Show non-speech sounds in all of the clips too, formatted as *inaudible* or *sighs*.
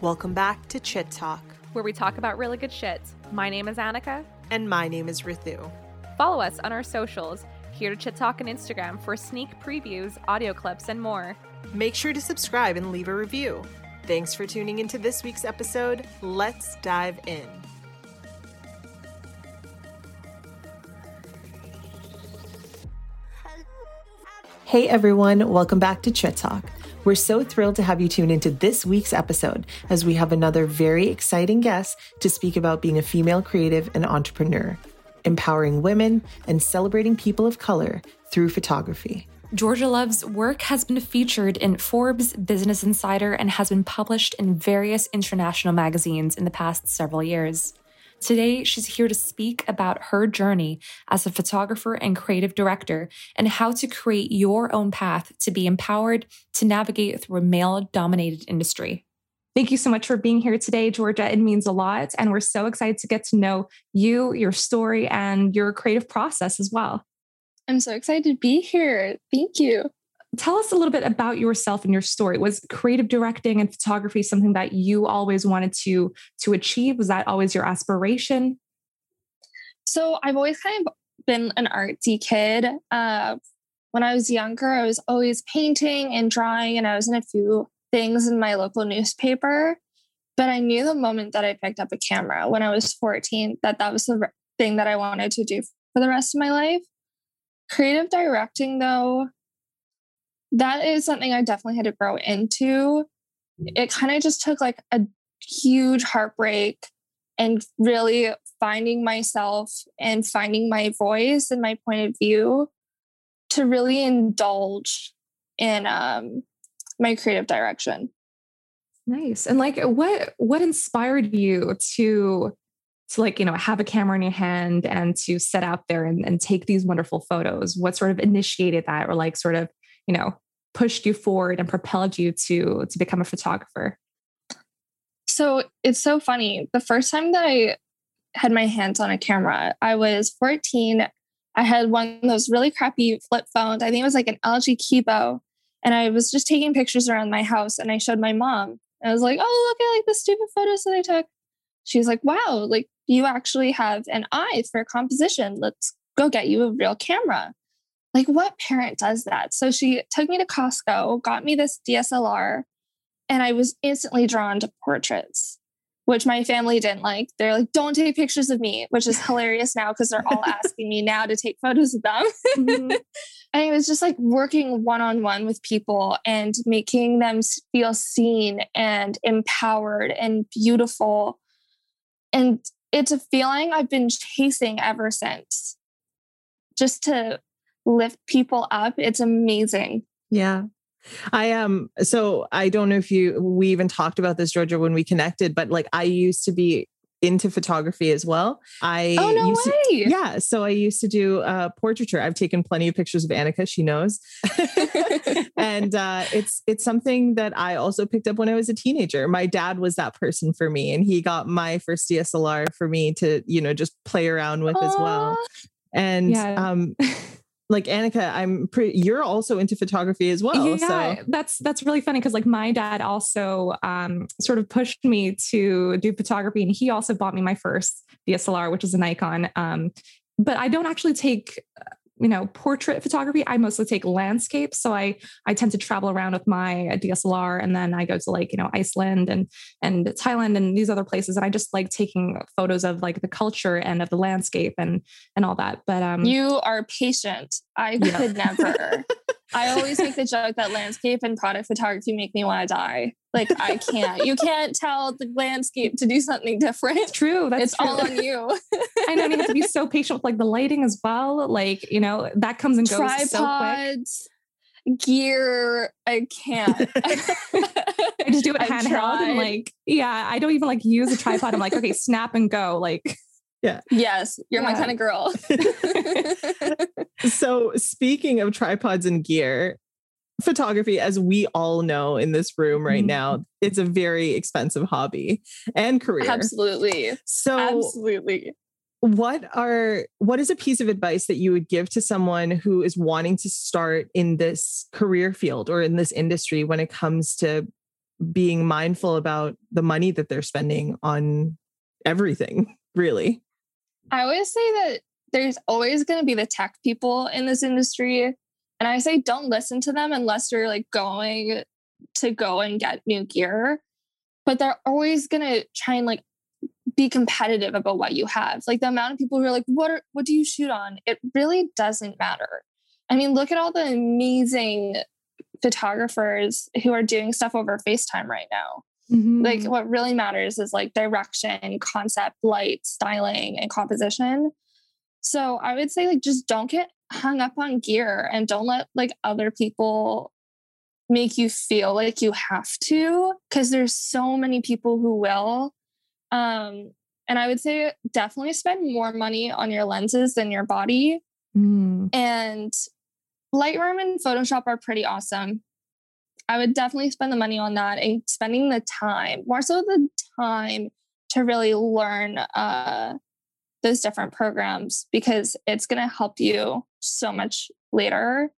Welcome back to Chit Talk, where we talk about really good shit. My name is Annika. And my name is Rithu. Follow us on our socials, here to Chit Talk on Instagram for sneak previews, audio clips, and more. Make sure to subscribe and leave a review. Thanks for tuning into this week's episode. Let's dive in. Hey everyone, welcome back to Chit Talk. We're so thrilled to have you tune into this week's episode as we have another very exciting guest to speak about being a female creative and entrepreneur, empowering women, and celebrating people of color through photography. Georgia Love's work has been featured in Forbes, Business Insider, and has been published in various international magazines in the past several years. Today, she's here to speak about her journey as a photographer and creative director and how to create your own path to be empowered to navigate through a male dominated industry. Thank you so much for being here today, Georgia. It means a lot. And we're so excited to get to know you, your story, and your creative process as well. I'm so excited to be here. Thank you tell us a little bit about yourself and your story. Was creative directing and photography something that you always wanted to to achieve? Was that always your aspiration? So i've always kind of been an artsy kid. Uh, when i was younger i was always painting and drawing and i was in a few things in my local newspaper. But i knew the moment that i picked up a camera when i was 14 that that was the thing that i wanted to do for the rest of my life. Creative directing though that is something I definitely had to grow into. It kind of just took like a huge heartbreak and really finding myself and finding my voice and my point of view to really indulge in um, my creative direction. Nice. And like what what inspired you to to like, you know, have a camera in your hand and to set out there and, and take these wonderful photos? What sort of initiated that or like sort of you know, pushed you forward and propelled you to to become a photographer? So it's so funny. The first time that I had my hands on a camera, I was 14. I had one of those really crappy flip phones. I think it was like an LG Kibo. And I was just taking pictures around my house and I showed my mom. I was like, oh, look at like the stupid photos that I took. She's like, wow, like you actually have an eye for composition. Let's go get you a real camera like what parent does that? So she took me to costco got me this dslr and i was instantly drawn to portraits which my family didn't like. They're like don't take pictures of me which is *laughs* hilarious now because they're all asking me now to take photos of them. Mm-hmm. *laughs* and it was just like working one-on-one with people and making them feel seen and empowered and beautiful. And it's a feeling i've been chasing ever since just to lift people up. It's amazing. Yeah. I am. Um, so I don't know if you, we even talked about this, Georgia, when we connected, but like I used to be into photography as well. I oh no used way! To, yeah, so I used to do uh, portraiture. I've taken plenty of pictures of Annika. She knows, *laughs* and uh, it's it's something that I also picked up when I was a teenager. My dad was that person for me, and he got my first DSLR for me to you know just play around with Aww. as well. And yeah. um, like Annika, I'm pretty you're also into photography as well. Yeah, so that's that's really funny because like my dad also um, sort of pushed me to do photography and he also bought me my first DSLR, which is a Nikon. Um, but I don't actually take you know portrait photography. I mostly take landscapes so i i tend to travel around with my dslr and then i go to like you know iceland and and thailand and these other places and i just like taking photos of like the culture and of the landscape and and all that but um you are patient. I yeah. could never *laughs* I always make the joke that landscape and product photography make me want to die. Like I can't. You can't tell the landscape to do something different. It's true. That's it's true. all on you. I know. You have to be so patient with like the lighting as well. Like you know that comes and goes Tripods, so quick. Gear. I can't. *laughs* I just do it *laughs* handheld and like yeah. I don't even like use a tripod. I'm like okay, snap and go. Like yeah. Yes, you're yeah. my kind of girl. *laughs* so, speaking of tripods and gear, photography, as we all know in this room right mm-hmm. now, it's a very expensive hobby and career. Absolutely. So, absolutely. What are what is a piece of advice that you would give to someone who is wanting to start in this career field or in this industry when it comes to being mindful about the money that they're spending on everything, really. I always say that there's always going to be the tech people in this industry. And I say don't listen to them unless you're like going to go and get new gear. But they're always going to try and like be competitive about what you have. Like the amount of people who are like, what are, what do you shoot on? It really doesn't matter. I mean, look at all the amazing photographers who are doing stuff over FaceTime right now. Mm-hmm. Like what really matters is like direction, concept, light, styling, and composition. So I would say like just don't get hung up on gear and don't let like other people make you feel like you have to because there's so many people who will um and i would say definitely spend more money on your lenses than your body mm. and lightroom and photoshop are pretty awesome i would definitely spend the money on that and spending the time more so the time to really learn uh those different programs because it's going to help you so much later.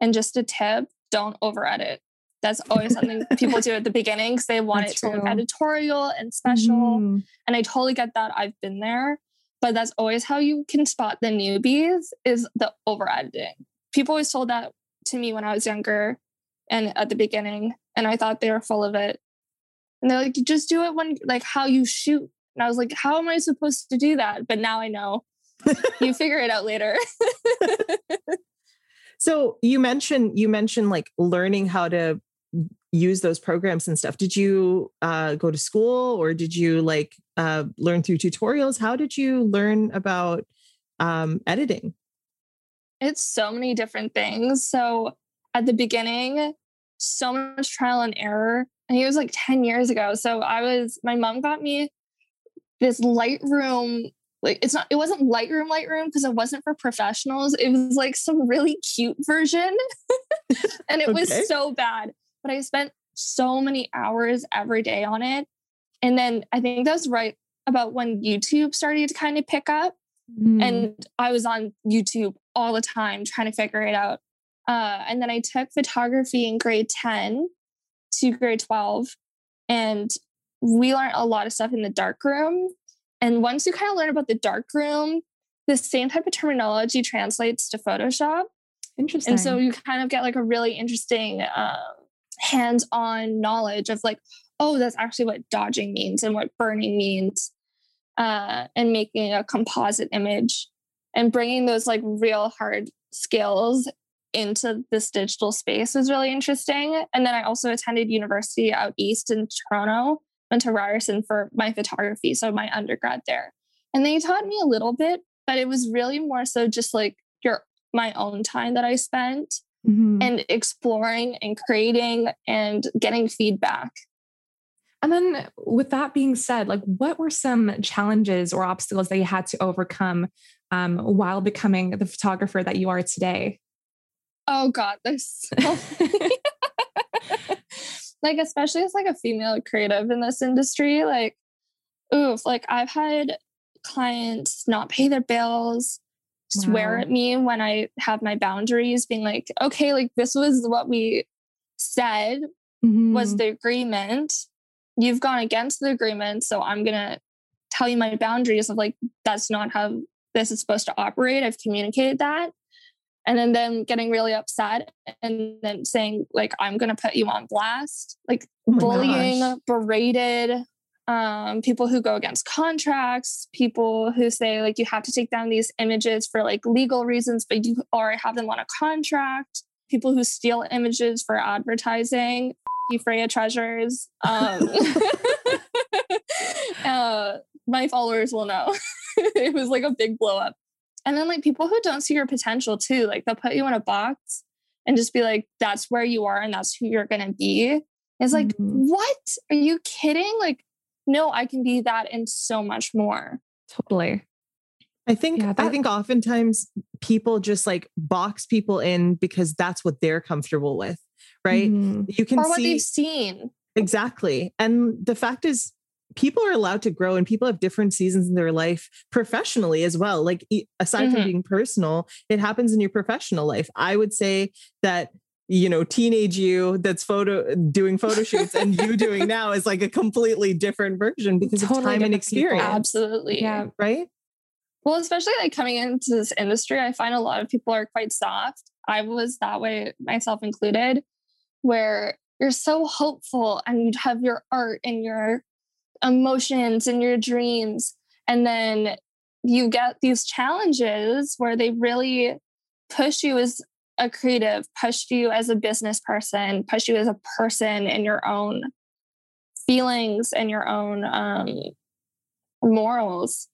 And just a tip don't over edit. That's always something *laughs* people do at the beginning because they want that's it to look editorial and special. Mm. And I totally get that. I've been there. But that's always how you can spot the newbies is the over editing. People always told that to me when I was younger and at the beginning. And I thought they were full of it. And they're like, just do it when like how you shoot and I was like, how am I supposed to do that? But now I know. *laughs* you figure it out later. *laughs* so you mentioned you mentioned like learning how to use those programs and stuff. Did you uh, go to school or did you like uh, learn through tutorials? How did you learn about um, editing? It's so many different things. So at the beginning, so much trial and error. And it was like 10 years ago. So I was, my mom got me this Lightroom like it's not it wasn't Lightroom Lightroom because it wasn't for professionals. It was like some really cute version. *laughs* and it okay. was so bad. But I spent so many hours every day on it. And then I think that's right about when YouTube started to kind of pick up. Mm. And I was on YouTube all the time trying to figure it out. Uh, and then I took photography in grade 10 to grade 12. And we learned a lot of stuff in the dark room. And once you kind of learn about the dark room, the same type of terminology translates to Photoshop. Interesting. And so you kind of get like a really interesting um, hands on knowledge of like, oh, that's actually what dodging means and what burning means, uh, and making a composite image and bringing those like real hard skills into this digital space was really interesting. And then I also attended university out east in Toronto went to Ryerson for my photography, so my undergrad there. And they taught me a little bit, but it was really more so just like your my own time that I spent mm-hmm. and exploring and creating and getting feedback. And then with that being said, like what were some challenges or obstacles that you had to overcome um, while becoming the photographer that you are today? Oh God, there's so *laughs* *laughs* like especially as like a female creative in this industry like oof like i've had clients not pay their bills wow. swear at me when i have my boundaries being like okay like this was what we said mm-hmm. was the agreement you've gone against the agreement so i'm gonna tell you my boundaries of like that's not how this is supposed to operate i've communicated that and then them getting really upset and then saying like i'm going to put you on blast like oh bullying gosh. berated um, people who go against contracts people who say like you have to take down these images for like legal reasons but you already have them on a contract. People who steal images for advertising you freya treasures. Um, *laughs* *laughs* uh, my followers will know. *laughs* It was like a big blow up and then like people who don't see your potential too, like they'll put you in a box and just be like, that's where you are and that's who you're gonna be. It's like, mm-hmm. what? Are you kidding? Like, no, I can be that and so much more. Totally. I think yeah, that- I think oftentimes people just like box people in because that's what they're comfortable with, right? Mm-hmm. You can or what see, they've seen. Exactly. And the fact is people are allowed to grow and people have different seasons in their life professionally as well. Like aside mm-hmm. from being personal, it happens in your professional life. I would say that you know teenage you that's photo doing photo shoots and you doing *laughs* now is like a completely different version because totally of time and experience people. absolutely yeah right well especially like coming into this industry i find a lot of people are quite soft i was that way myself included where you're so hopeful and you have your art and your emotions and your dreams and then you get these challenges where they really push you as a creative, push you as a business person, push you as a person in your own feelings and your own um, morals.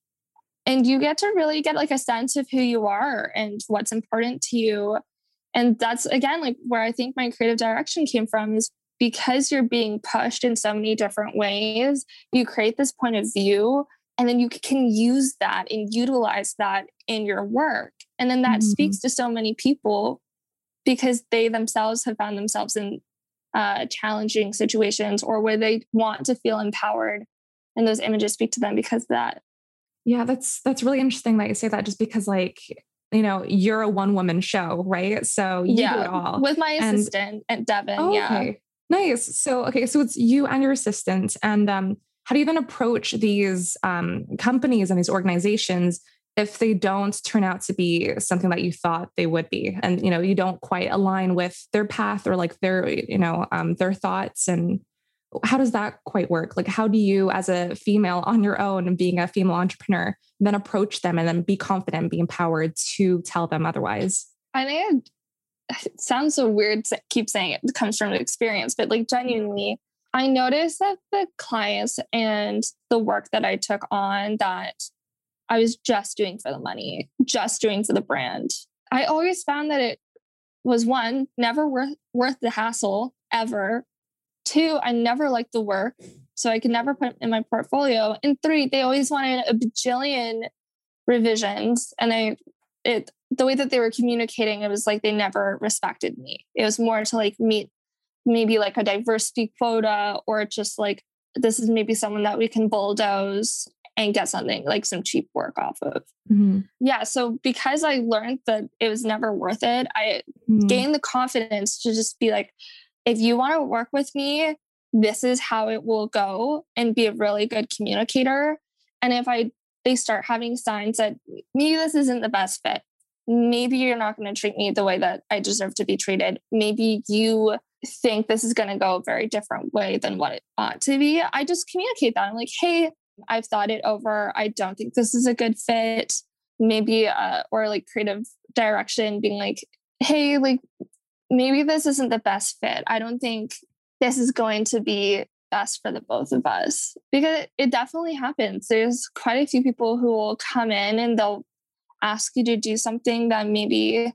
And you get to really get like a sense of who you are and what's important to you. And that's again like where I think my creative direction came from is because you're being pushed in so many different ways, you create this point of view and then you can use that and utilize that in your work. And then that mm-hmm. speaks to so many people because they themselves have found themselves in uh, challenging situations or where they want to feel empowered and those images speak to them because of that yeah that's that's really interesting that you say that just because like you know you're a one woman show right so you yeah, do it all with my and, assistant at devin oh, yeah okay. Nice. So okay so it's you and your assistant and um how do you then approach these um, companies and these organizations if they don't turn out to be something that you thought they would be? And you know you don't quite align with their path or like their you know um, their thoughts and how does that quite work? Like how do you as a female on your own and being a female entrepreneur then approach them and then be confident be empowered to tell them otherwise? I think it *laughs* sounds so weird to keep saying it, comes from experience but like genuinely i noticed that the clients and the work that i took on that I was just doing for the money, just doing for the brand. I always found that it was one, never worth worth the hassle ever. Two, I never liked the work, so I could never put it in my portfolio. And three, they always wanted a bajillion revisions, and I it the way that they were communicating, it was like they never respected me. It was more to like meet maybe like a diversity quota or just like this is maybe someone that we can bulldoze and get something like some cheap work off of. Mm-hmm. Yeah. So because I learned that it was never worth it, I mm-hmm. gained the confidence to just be like, if you want to work with me, this is how it will go and be a really good communicator. And if I they start having signs that maybe this isn't the best fit, maybe you're not going to treat me the way that I deserve to be treated. Maybe you think this is going to go a very different way than what it ought to be. I just communicate that. I'm like, hey, I've thought it over. I don't think this is a good fit. Maybe, uh, or like creative direction being like, hey, like maybe this isn't the best fit. I don't think this is going to be best for the both of us because it definitely happens. There's quite a few people who will come in and they'll ask you to do something that maybe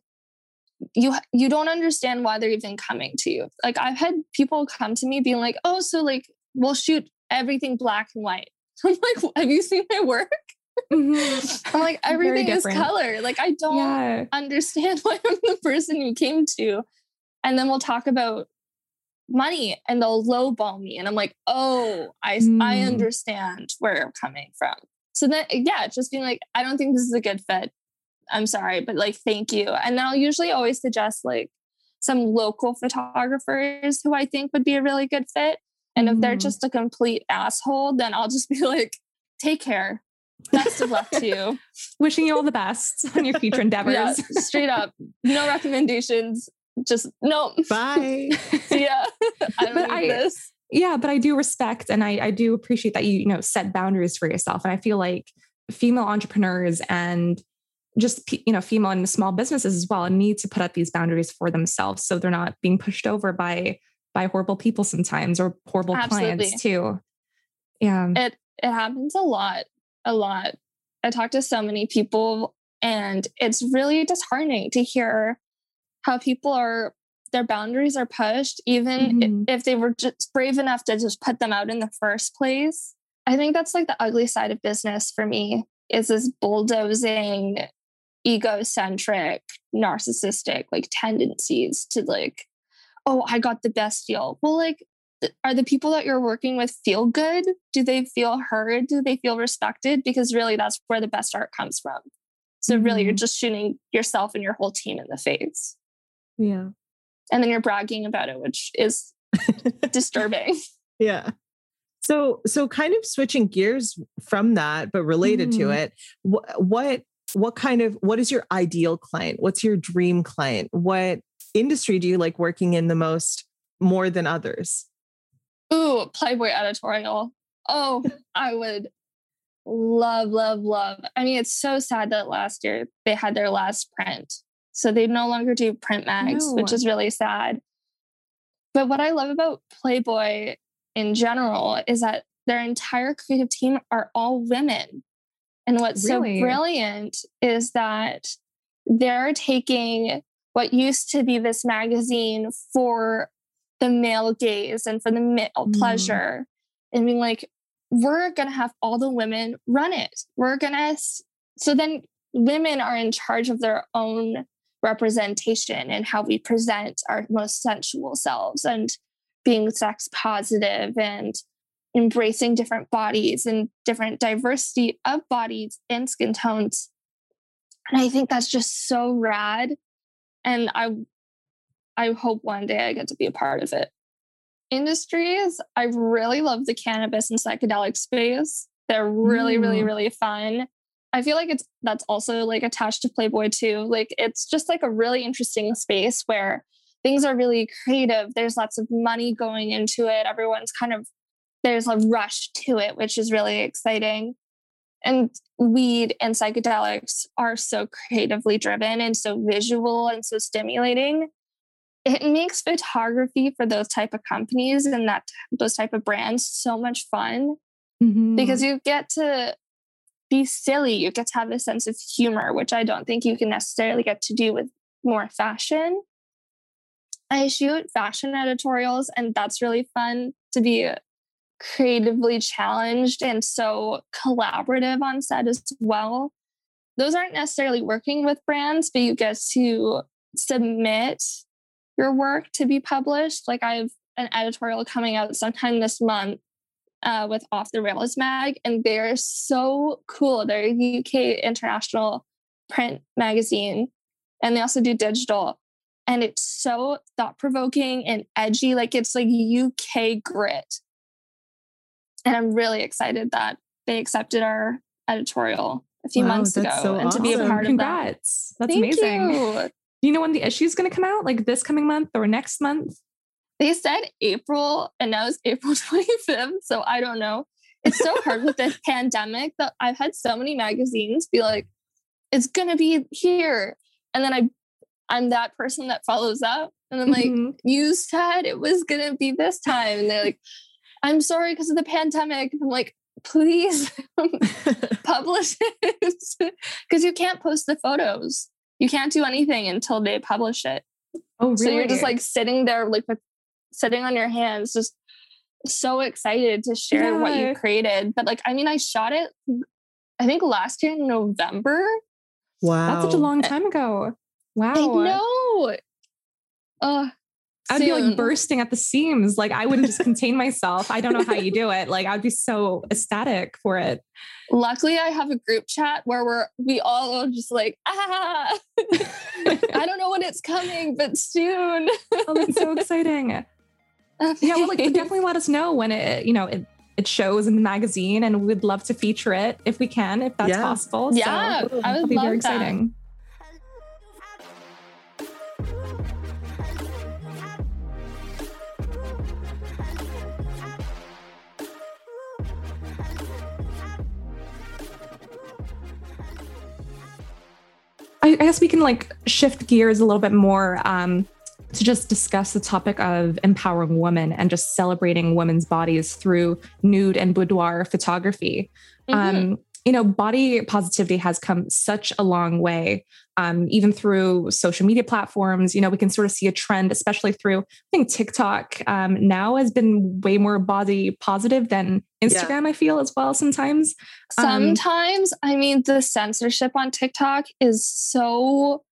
you you don't understand why they're even coming to you. Like I've had people come to me being like, "Oh, so like we'll shoot everything black and white." *laughs* I'm like, have you seen my work? Mm-hmm. I'm like, *laughs* everything is color. Like, I don't yeah. understand *laughs* why I'm the person you came to. And then we'll talk about money and they'll lowball me. And I'm like, oh, I, mm. I understand where I'm coming from. So then, yeah, just being like, I don't think this is a good fit. I'm sorry, but like, thank you. And I'll usually always suggest like some local photographers who I think would be a really good fit. And if they're mm-hmm. just a complete asshole, then I'll just *laughs* be like, take care. Best of luck to you. *laughs* Wishing you all the best on your future *laughs* endeavors. Yeah, straight up. No recommendations. Just no. Bye. yeah. I don't but I, this. Yeah, but I do respect and I, I do appreciate that you, you know, set boundaries for yourself. And I feel like female entrepreneurs and just you know female and small businesses as well need to put up these boundaries for themselves so they're not being pushed over by by horrible people sometimes or horrible Absolutely. clients too. Yeah. It it happens a lot. A lot. I talk to so many people and it's really disheartening to hear how people are their boundaries are pushed even mm-hmm. if they were just brave enough to just put them out in the first place. I think that's like the ugly side of business for me is this bulldozing egocentric narcissistic like tendencies to like oh, I got the best deal. Well, like, are the people that you're working with feel good? Do they feel heard? Do they feel respected? Because really, that's where the best art comes from. So, mm-hmm. really, you're mm-hmm. just shooting yourself and your whole team in the face. Yeah. and then you're bragging about it, which is disturbing. *laughs* Yeah. So, so kind of switching gears from that, but related mm. to it, wh- what, what kind of, what is your ideal client? What's your dream client? What industry do you like working in the most more than others? Ooh, Playboy editorial. Oh, *laughs* I would love, love, love. I mean, it's so sad that last year they had their last print. So they no longer do print mags, no. which is really sad. But what I love about Playboy in general is that their entire creative team are all women. And what's really? so brilliant is that they're taking what used to be this magazine for the male gaze and for the male mm. pleasure and being like, we're going to have all the women run it. We're going to, so then women are in charge of their own representation and how we present our most sensual selves and being sex positive and embracing different bodies and different diversity of bodies and skin tones. And I think that's just so rad. And I I hope one day I get to be a part of it. Industries, I really love the cannabis and psychedelic space. They're really, mm. really, really fun. I feel like it's that's also like attached to Playboy too. Like it's just like a really interesting space where things are really creative. There's lots of money going into it. Everyone's kind of, there's a rush to it, which is really exciting. And weed and psychedelics are so creatively driven and so visual and so stimulating. It makes photography for those type of companies and that those type of brands so much fun mm-hmm. because you get to be silly. You get to have a sense of humor, which I don't think you can necessarily get to do with more fashion. I shoot fashion editorials, and that's really fun to be creatively challenged and so collaborative on set as well. Those aren't necessarily working with brands, but you get to submit your work to be published. Like I have an editorial coming out sometime this month uh, with Off the Rails Mag, and they're so cool. They're a UK international print magazine, and they also do digital and it's so thought provoking and edgy. Like it's like UK grit. And I'm really excited that they accepted our editorial a few wow, months ago so and awesome. to be a part Congrats. of that. That's Thank amazing. You. Do you know when the issue is going to come out? Like this coming month or next month? They said April and now it's *laughs* April 25th. So I don't know. It's so hard with the *laughs* pandemic that I've had so many magazines be like, it's going to be here. And then I I'm that person that follows up. And I'm like, mm-hmm. you said it was going to be this time. And they're like, I'm sorry because of the pandemic. I'm like, please *laughs* publish *laughs* it because you can't post the photos. You can't do anything until they publish it. Oh, really? So you're just like sitting there, like with, sitting on your hands, just so excited to share yeah. what you created. But like, I mean, I shot it, I think last year in November. Wow. That's such a long time ago. Wow. I know. Uh, I'd be like bursting at the seams. Like I wouldn't just contain myself. I don't know how you do it. Like I'd be so ecstatic for it. Luckily, I have a group chat where we're we all just like ah. *laughs* I don't know when it's coming, but soon. oh, that's so exciting. *laughs* yeah, well, like definitely let us know when it you know it it shows in the magazine, and we'd love to feature it if we can, if that's yeah. possible. Yeah, so, I would be love very exciting. I, I guess we can like shift gears a little bit more um, to just discuss the topic of empowering women and just celebrating women's bodies through nude and boudoir photography. Mm-hmm. Um, you know, body positivity has come such a long way, um, even through social media platforms. You know, we can sort of see a trend, especially through, I think TikTok um, now has been way more body positive than Instagram, yeah. I feel as well sometimes. Um, sometimes, I mean, the censorship on TikTok is so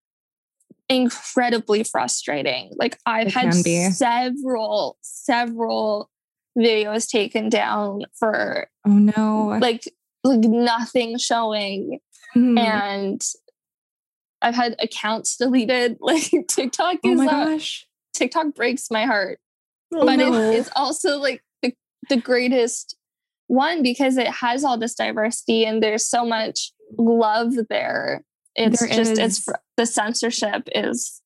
incredibly frustrating. Like, I've had several, several videos taken down for oh no like like nothing showing mm. and I've had accounts deleted. *laughs* Like TikTok oh is oh my gosh. TikTok breaks my heart. Oh, but no. it, it's also like the, the greatest one because it has all this diversity and there's so much love there. It's There just is. it's the censorship is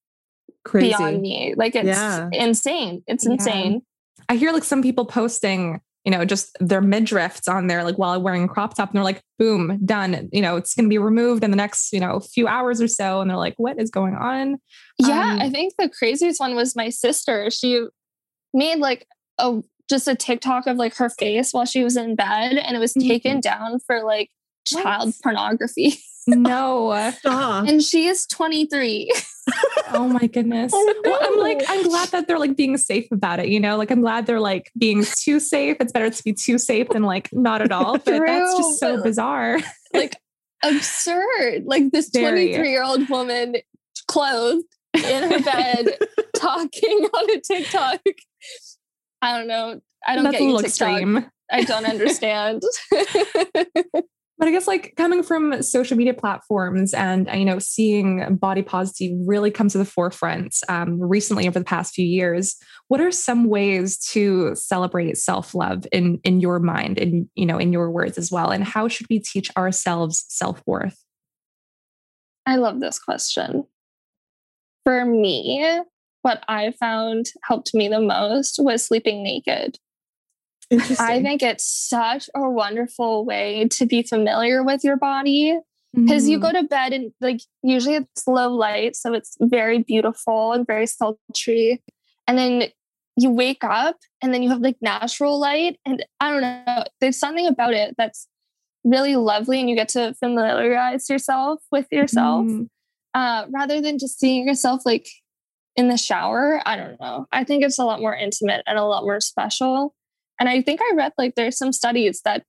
crazy. beyond me. Like it's Yeah. insane. It's Yeah. insane. I hear like some people posting, you know, just their midriffs on there, like while wearing a crop top, and they're like, boom, done. You know, it's going to be removed in the next, you know, few hours or so. And they're like, what is going on? Yeah, Um, I think the craziest one was my sister. She made like a just a TikTok of like her face while she was in bed and it was taken down for like child What? pornography. *laughs* No. Stop. and she is 23. *laughs* Oh my goodness. Oh, Well, I'm like. I'm glad that they're like being safe about it. You know, like I'm glad they're like being too safe. It's better to be too safe than like not at all. But that's just so bizarre. *laughs* like absurd. Like this 23 year old woman clothed in her bed *laughs* talking on a TikTok. I don't know. I don't that's get a you TikTok. extreme. I don't understand. But I guess like coming from social media platforms and you know seeing body positivity really come to the forefront um, recently over the past few years, what are some ways to celebrate self love in in your mind and you know in your words as well? And how should we teach ourselves self worth? I love this question. For me, what I found helped me the most was sleeping naked. Interesting. I think it's such a wonderful way to be familiar with your body because you Mm. go to bed and like usually it's low light, so it's very beautiful and very sultry. And then you wake up and then you have like natural light. And I don't know, there's something about it that's really lovely and you get to familiarize yourself with yourself Mm. uh, rather than just seeing yourself like in the shower. I don't know. I think it's a lot more intimate and a lot more special. And I think I read like there's some studies that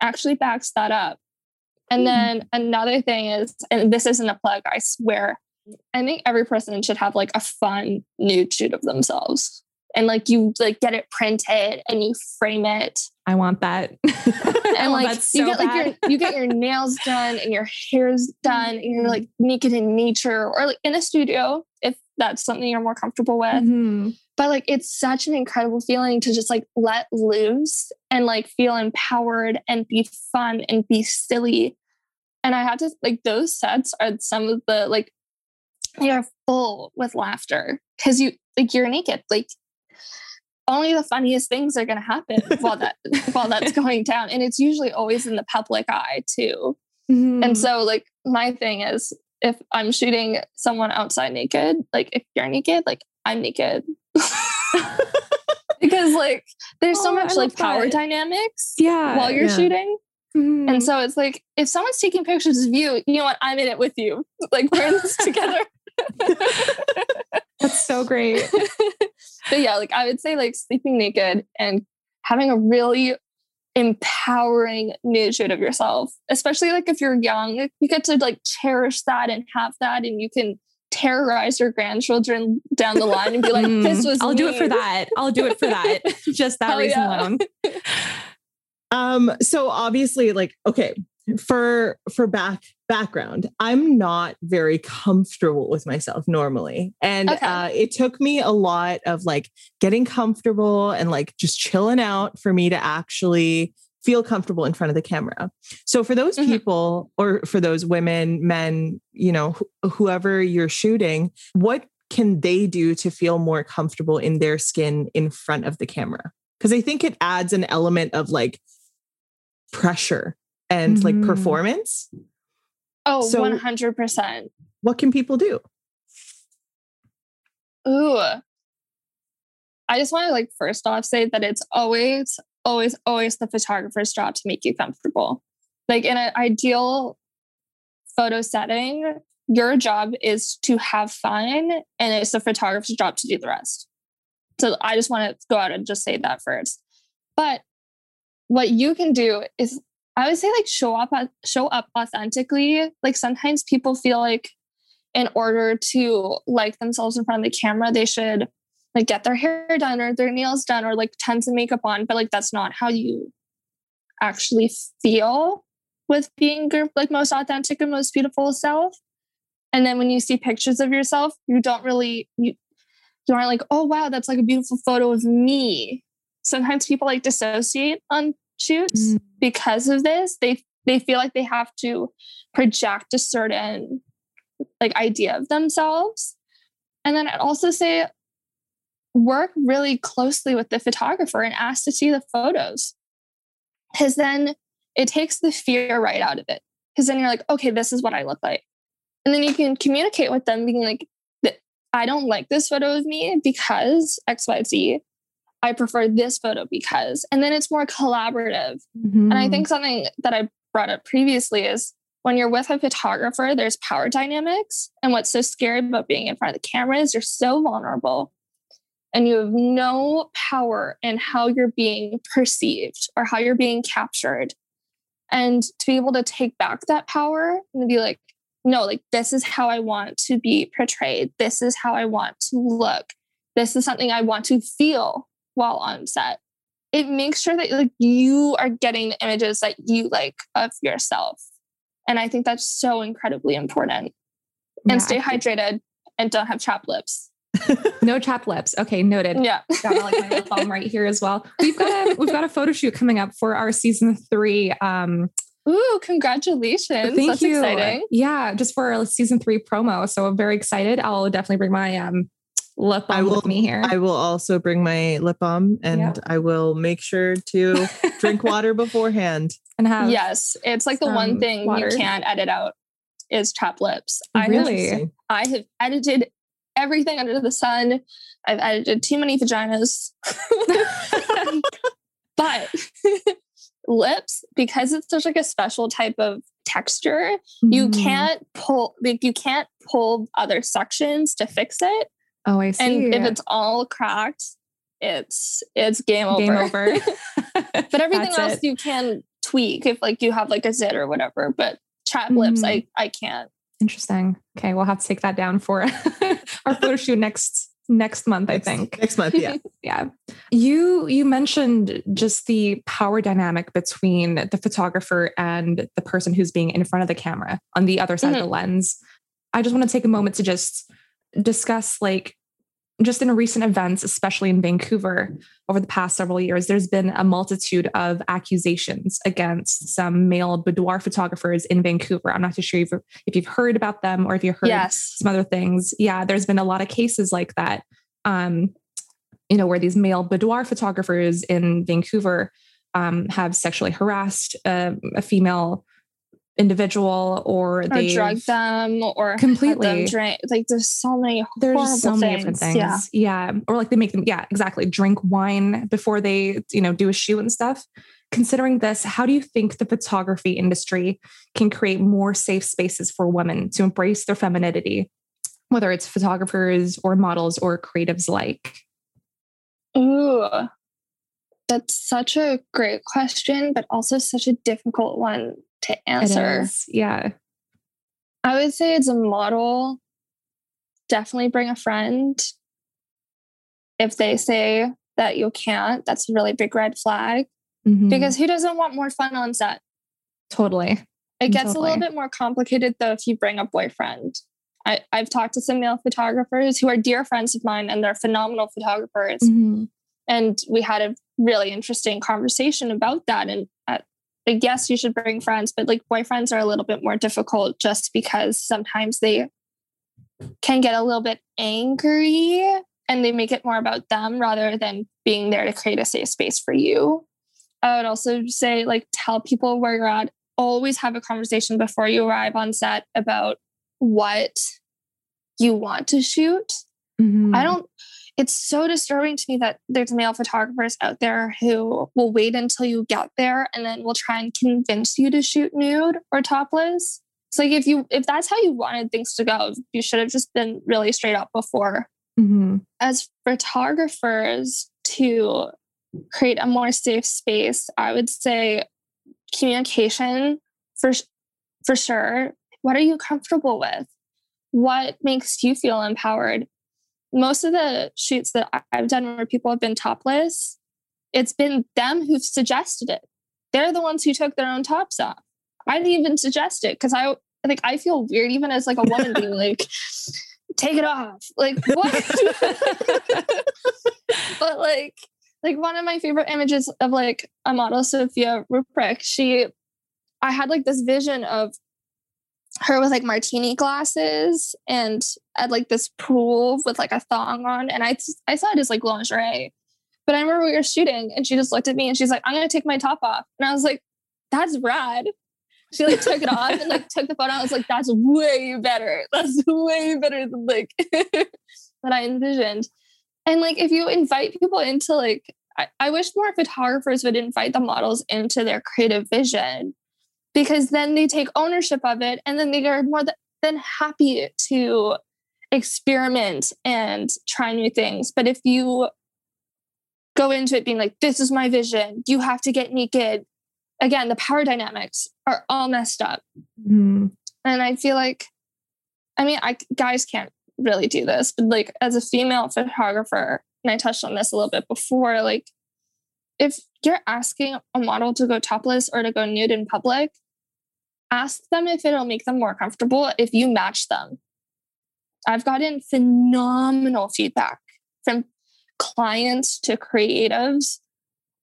actually backs that up. And Hmm. then another thing is, and this isn't a plug, I swear, I think every person should have like a fun nude shoot of themselves. And like you like get it printed and you frame it I want that. *laughs* And like that so you get like bad. your you get your nails done and your hair's *laughs* done and you're like naked in nature or like in a studio if that's something you're more comfortable with Mhm. But like it's such an incredible feeling to just like let loose and like feel empowered and be fun and be silly. And i have to like those sets are some of the like they are full with laughter because you like you're naked like only the funniest things are going to happen while that *laughs* while that's going down. And it's usually always in the public eye too. Mhm. and so like my thing is if i'm shooting someone outside naked like if you're naked like i'm naked *laughs* because like there's so Oh, I much like power that. dynamics yeah. while you're yeah. shooting Mhm. and so it's like if someone's taking pictures of you you know what i'm in it with you *laughs* like we're in this *laughs* together that's so great. but yeah like i would say like sleeping naked and having a really empowering nude shoot of yourself especially like if you're young you get to like cherish that and have that and you can terrorize your grandchildren down the line and be like this Mm, was I'll do it for that. I'll do it for that. *laughs* *laughs* Just that Hell reason yeah. alone. *laughs* Um, so obviously, like, okay, for for back background, I'm not very comfortable with myself normally. And Okay. uh it took me a lot of like getting comfortable and like just chilling out for me to actually feel comfortable in front of the camera. So for those Mhm. people or for those women, men, you know, wh- whoever you're shooting, what can they do to feel more comfortable in their skin in front of the camera? Because I think it adds an element of like pressure and like Mhm. performance. oh So- 100% What can people do? Ooh. I just want to like first off say that it's always, always, always the photographer's job to make you comfortable. Like in an ideal photo setting, your job is to have fun and it's the photographer's job to do the rest. So I just want to go out and just say that first. But what you can do is I would say like show up show up authentically. Like sometimes people feel like in order to like themselves in front of the camera, they should like get their hair done or their nails done or like tons of makeup on. But like that's not how you actually feel with being your like most authentic and most beautiful self. And then when you see pictures of yourself, you don't really you you aren't like, oh wow, that's like a beautiful photo of me. Sometimes people like dissociate on shoots mm. because of this. They they feel like they have to project a certain like idea of themselves. And then I'd also say work really closely with the photographer and ask to see the photos. Because then it takes the fear right out of it. Because then you're like, okay, this is what I look like. And then you can communicate with them, being like, I don't like this photo of me because XYZ. I prefer this photo because, and then it's more collaborative. Mm-hmm. And I think mm-hmm. something that I brought up previously is when you're with a photographer, there's power dynamics. And what's so scary about being in front of the camera is you're so vulnerable and you have no power in how you're being perceived or how you're being captured. And to be able to take back that power and be like, no, like this is how I want to be portrayed. This is how I want to look. This is something I want to feel while on set. It makes sure that like you are getting the images that you like of yourself. And I think that's so incredibly important. Yeah, and stay hydrated and don't have chapped lips. *laughs* no chapped lips. Okay, noted. Yeah. Got like my lip balm right here as well. We've got a we've got a photo shoot coming up for our season three um Ooh, congratulations. Thank That's you. exciting. Yeah, just for our season three promo. So I'm very excited. I'll definitely bring my um lip balm I will, with me here. I will also bring my lip balm and yep. I will make sure to *laughs* drink water beforehand. And have Yes. It's like the one thing water. you can't edit out is chapped lips. I really have, I have edited everything under the sun. I've edited too many vaginas. *laughs* but lips because it's such like a special type of texture mm. you can't pull like you can't pull other sections to fix it oh i see and if it's all cracked it's it's game over game over *laughs* *laughs* but everything else it. you can tweak if like you have like a zit or whatever but chat lips mm. i i can't interesting okay we'll have to take that down for *laughs* our photo shoot next next month next, i think next month yeah *laughs* yeah you you mentioned just the power dynamic between the photographer and the person who's being in front of the camera on the other side mm-hmm. of the mm-hmm. lens i just want to take a moment to just discuss like just in recent events, especially in Vancouver over the past several years, there's been a multitude of accusations against some male boudoir photographers in Vancouver. I'm not too sure if, if you've heard about them or if you've heard yes. some other things. Yeah, there's been a lot of cases like that. Um, you know, where these male boudoir photographers in Vancouver um, have sexually harassed uh, a female individual or, or they drug them or completely drink. Like there's so many there's so many different things. Yeah. yeah. Or like they make them, yeah, exactly. Drink wine before they, you know, do a shoot and stuff. Considering this, how do you think the photography industry can create more safe spaces for women to embrace their femininity, whether it's photographers or models or creatives like? Ooh, that's such a great question, but also such a difficult one to answer. Yeah. I would say it's a model. Definitely bring a friend. If they say that you can't, that's a really big red flag. Mm-hmm. Because who doesn't want more fun on set? Totally. It gets totally. a little bit more complicated though if you bring a boyfriend. I, have talked to some male photographers who are dear friends of mine and they're phenomenal photographers. Mm-hmm. And we had a really interesting conversation about that. And like yes you should bring friends but like boyfriends are a little bit more difficult just because sometimes they can get a little bit angry and they make it more about them rather than being there to create a safe space for you. I would also say like tell people where you're at. Always have a conversation before you arrive on set about what you want to shoot. Mm-hmm. i don't it's so disturbing to me that there's male photographers out there who will wait until you get there and then will try and convince you to shoot nude or topless. It's like if you if that's how you wanted things to go, you should have just been really straight up before. Mm-hmm. As photographers to create a more safe space, I would say communication for for sure. What are you comfortable with? What makes you feel empowered? Most of the shoots that I've done where people have been topless, it's been them who've suggested it. They're the ones who took their own tops off. I didn't even suggest it because I like I feel weird even as like a woman being *laughs* like take it off. Like what? *laughs* but like like one of my favorite images of like a model, Sophia Ruprecht, she I had like this vision of her with like martini glasses and at like this pool with like a thong on. And I I saw it as like lingerie. But I remember we were shooting and she just looked at me and she's like, I'm gonna take my top off. And I was like, that's rad. She like took it off and like took the photo. I was like, that's way better. That's way better than like *laughs* that I envisioned. And like if you invite people into like I, I wish more photographers would invite the models into their creative vision because then they take ownership of it and then they are more than happy to experiment and try new things. But if you go into it being like, this is my vision, you have to get naked, again, the power dynamics are all messed up. Mm. And I feel like, I mean, I guys can't really do this, but like as a female photographer, and I touched on this a little bit before, like if you're asking a model to go topless or to go nude in public, ask them if it'll make them more comfortable if you match them. I've gotten phenomenal feedback from clients to creatives.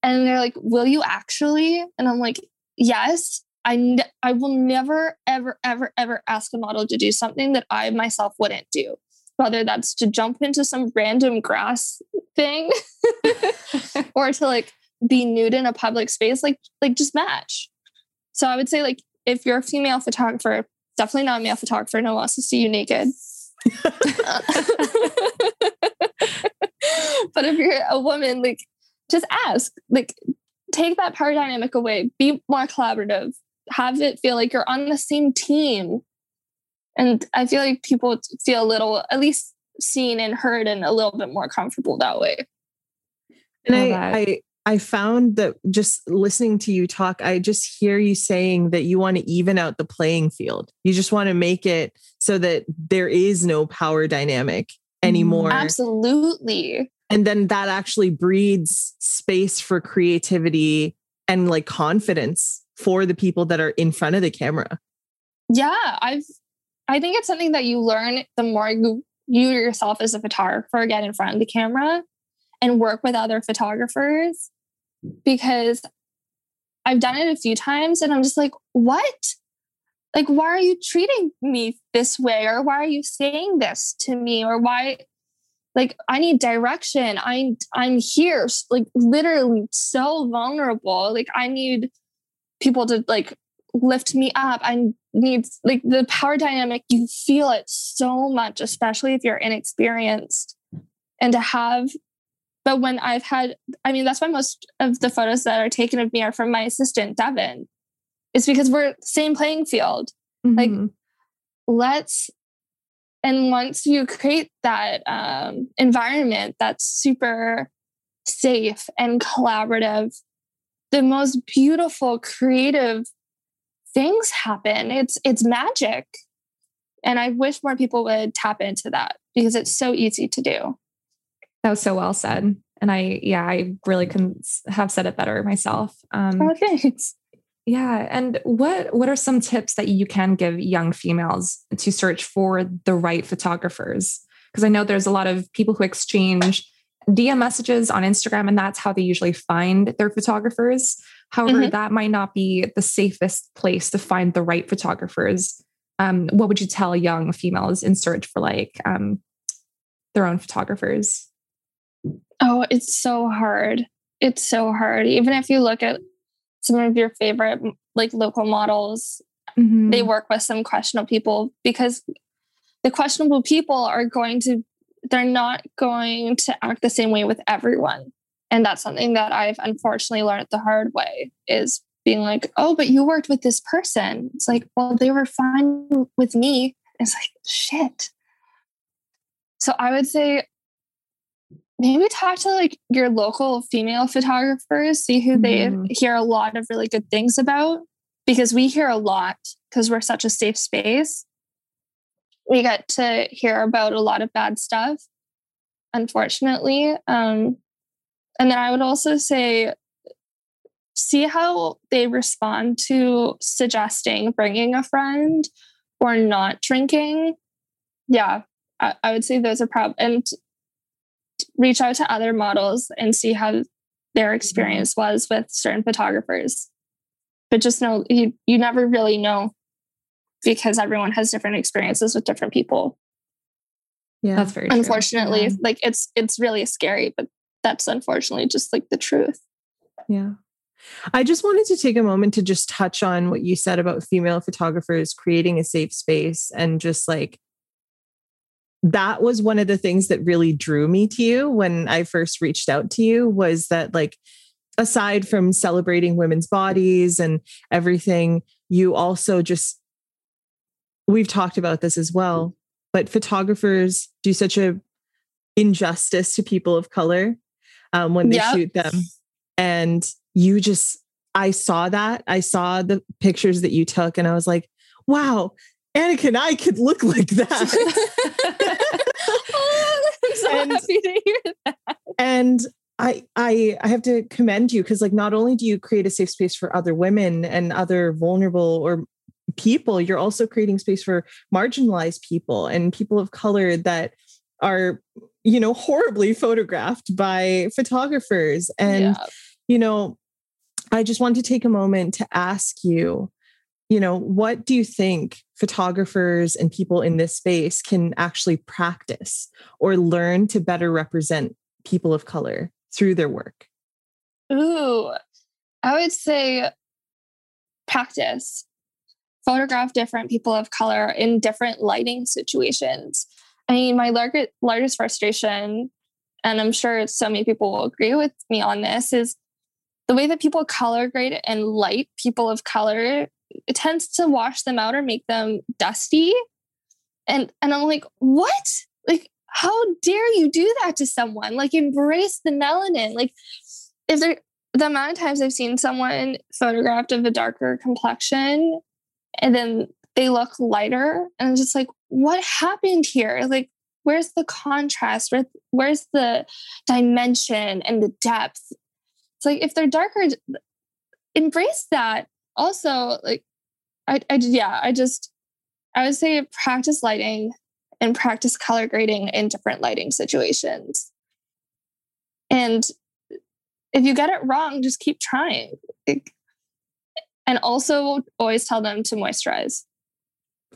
And they're like, Will you actually? And I'm like, Yes. I, I will never, ever, ever, ever ask a model to do something that I myself wouldn't do. Whether that's to jump into some random grass thing *laughs* *laughs* or to like be nude in a public space, like like just match. So I would say like if you're a female photographer, definitely not a male photographer, no one wants to see you naked. *laughs* but if you're a woman, like just ask, like take that power dynamic away, be more collaborative, have it feel like you're on the same team. And I feel like people feel a little, at least seen and heard and a little bit more comfortable that way. And I, I, I found that just listening to you talk, I just hear you saying that you want to even out the playing field. You just want to make it so that there is no power dynamic anymore. Absolutely. And then that actually breeds space for creativity and like confidence for the people that are in front of the camera. Yeah, I've I think it's something that you learn the more you you yourself as a photographer get in front of the camera and work with other photographers because I've done it a few times and I'm just like, what? Like, why are you treating me this way? Or why are you saying this to me? Or why? Like, I need direction. I, I'm here, like, literally so vulnerable. Like, I need people to, like, lift me up. I need, like, the power dynamic, you feel it so much, especially if you're inexperienced. And to have but when I've had, I mean, that's why most of the photos that are taken of me are from my assistant, Devin. It's because we're same playing field. Mm-hmm. Like, let's, and once you create that um, environment that's super safe and collaborative, the most beautiful, creative things happen. It's it's magic. And I wish more people would tap into that because it's so easy to do. That was so well said. And I, yeah, I really couldn't have said it better myself. Um, oh, thanks. Yeah. And what what are some tips that you can give young females to search for the right photographers? Because I know there's a lot of people who exchange DM messages on Instagram, and that's how they usually find their photographers. However, mm-hmm. that might not be the safest place to find the right photographers. Um, what would you tell young females in search for like um, their own photographers? Oh, it's so hard. It's so hard. Even if you look at some of your favorite like local models, mm-hmm. they work with some questionable people because the questionable people are going to they're not going to act the same way with everyone. And that's something that I've unfortunately learned the hard way is being like, oh, but you worked with this person. It's like, well, they were fine with me. It's like, shit. So I would say maybe talk to like your local female photographers, see who mm-hmm. they hear a lot of really good things about. Because we hear a lot because we're such a safe space. We get to hear about a lot of bad stuff, unfortunately. Um, and then I would also say, see how they respond to suggesting bringing a friend or not drinking. Yeah, I, I would say those are probably and reach out to other models and see how their experience mm-hmm. was with certain photographers. But just know you you never really know because everyone has different experiences with different people. Yeah, that's very unfortunately yeah. like it's it's really scary, but that's unfortunately just like the truth. Yeah. I just wanted to take a moment to just touch on what you said about female photographers creating a safe space and just like that was one of the things that really drew me to you when I first reached out to you was that like aside from celebrating women's bodies and everything you also just we've talked about this as well but photographers do such a injustice to people of color um, when they yep. shoot them and you just i saw that i saw the pictures that you took and i was like wow Annika and I could look like that. *laughs* *laughs* *laughs* so and, happy to hear that. And I I I have to commend you because like not only do you create a safe space for other women and other vulnerable or people, you're also creating space for marginalized people and people of color that are you know horribly photographed by photographers and yeah. you know I just want to take a moment to ask you you know, what do you think photographers and people in this space can actually practice or learn to better represent people of color through their work? Ooh, I would say practice. Photograph different people of color in different lighting situations. I mean, my largest, largest frustration, and I'm sure so many people will agree with me on this, is the way that people color grade and light people of color it tends to wash them out or make them dusty. And and I'm like, what? Like, how dare you do that to someone? Like, embrace the melanin. Like, if there the amount of times I've seen someone photographed of a darker complexion and then they look lighter, and I'm just like, what happened here? Like, where's the contrast? Where, where's the dimension and the depth? It's like if they're darker, embrace that also like I, I yeah i just i would say practice lighting and practice color grading in different lighting situations. And if you get it wrong just keep trying and also always tell them to moisturize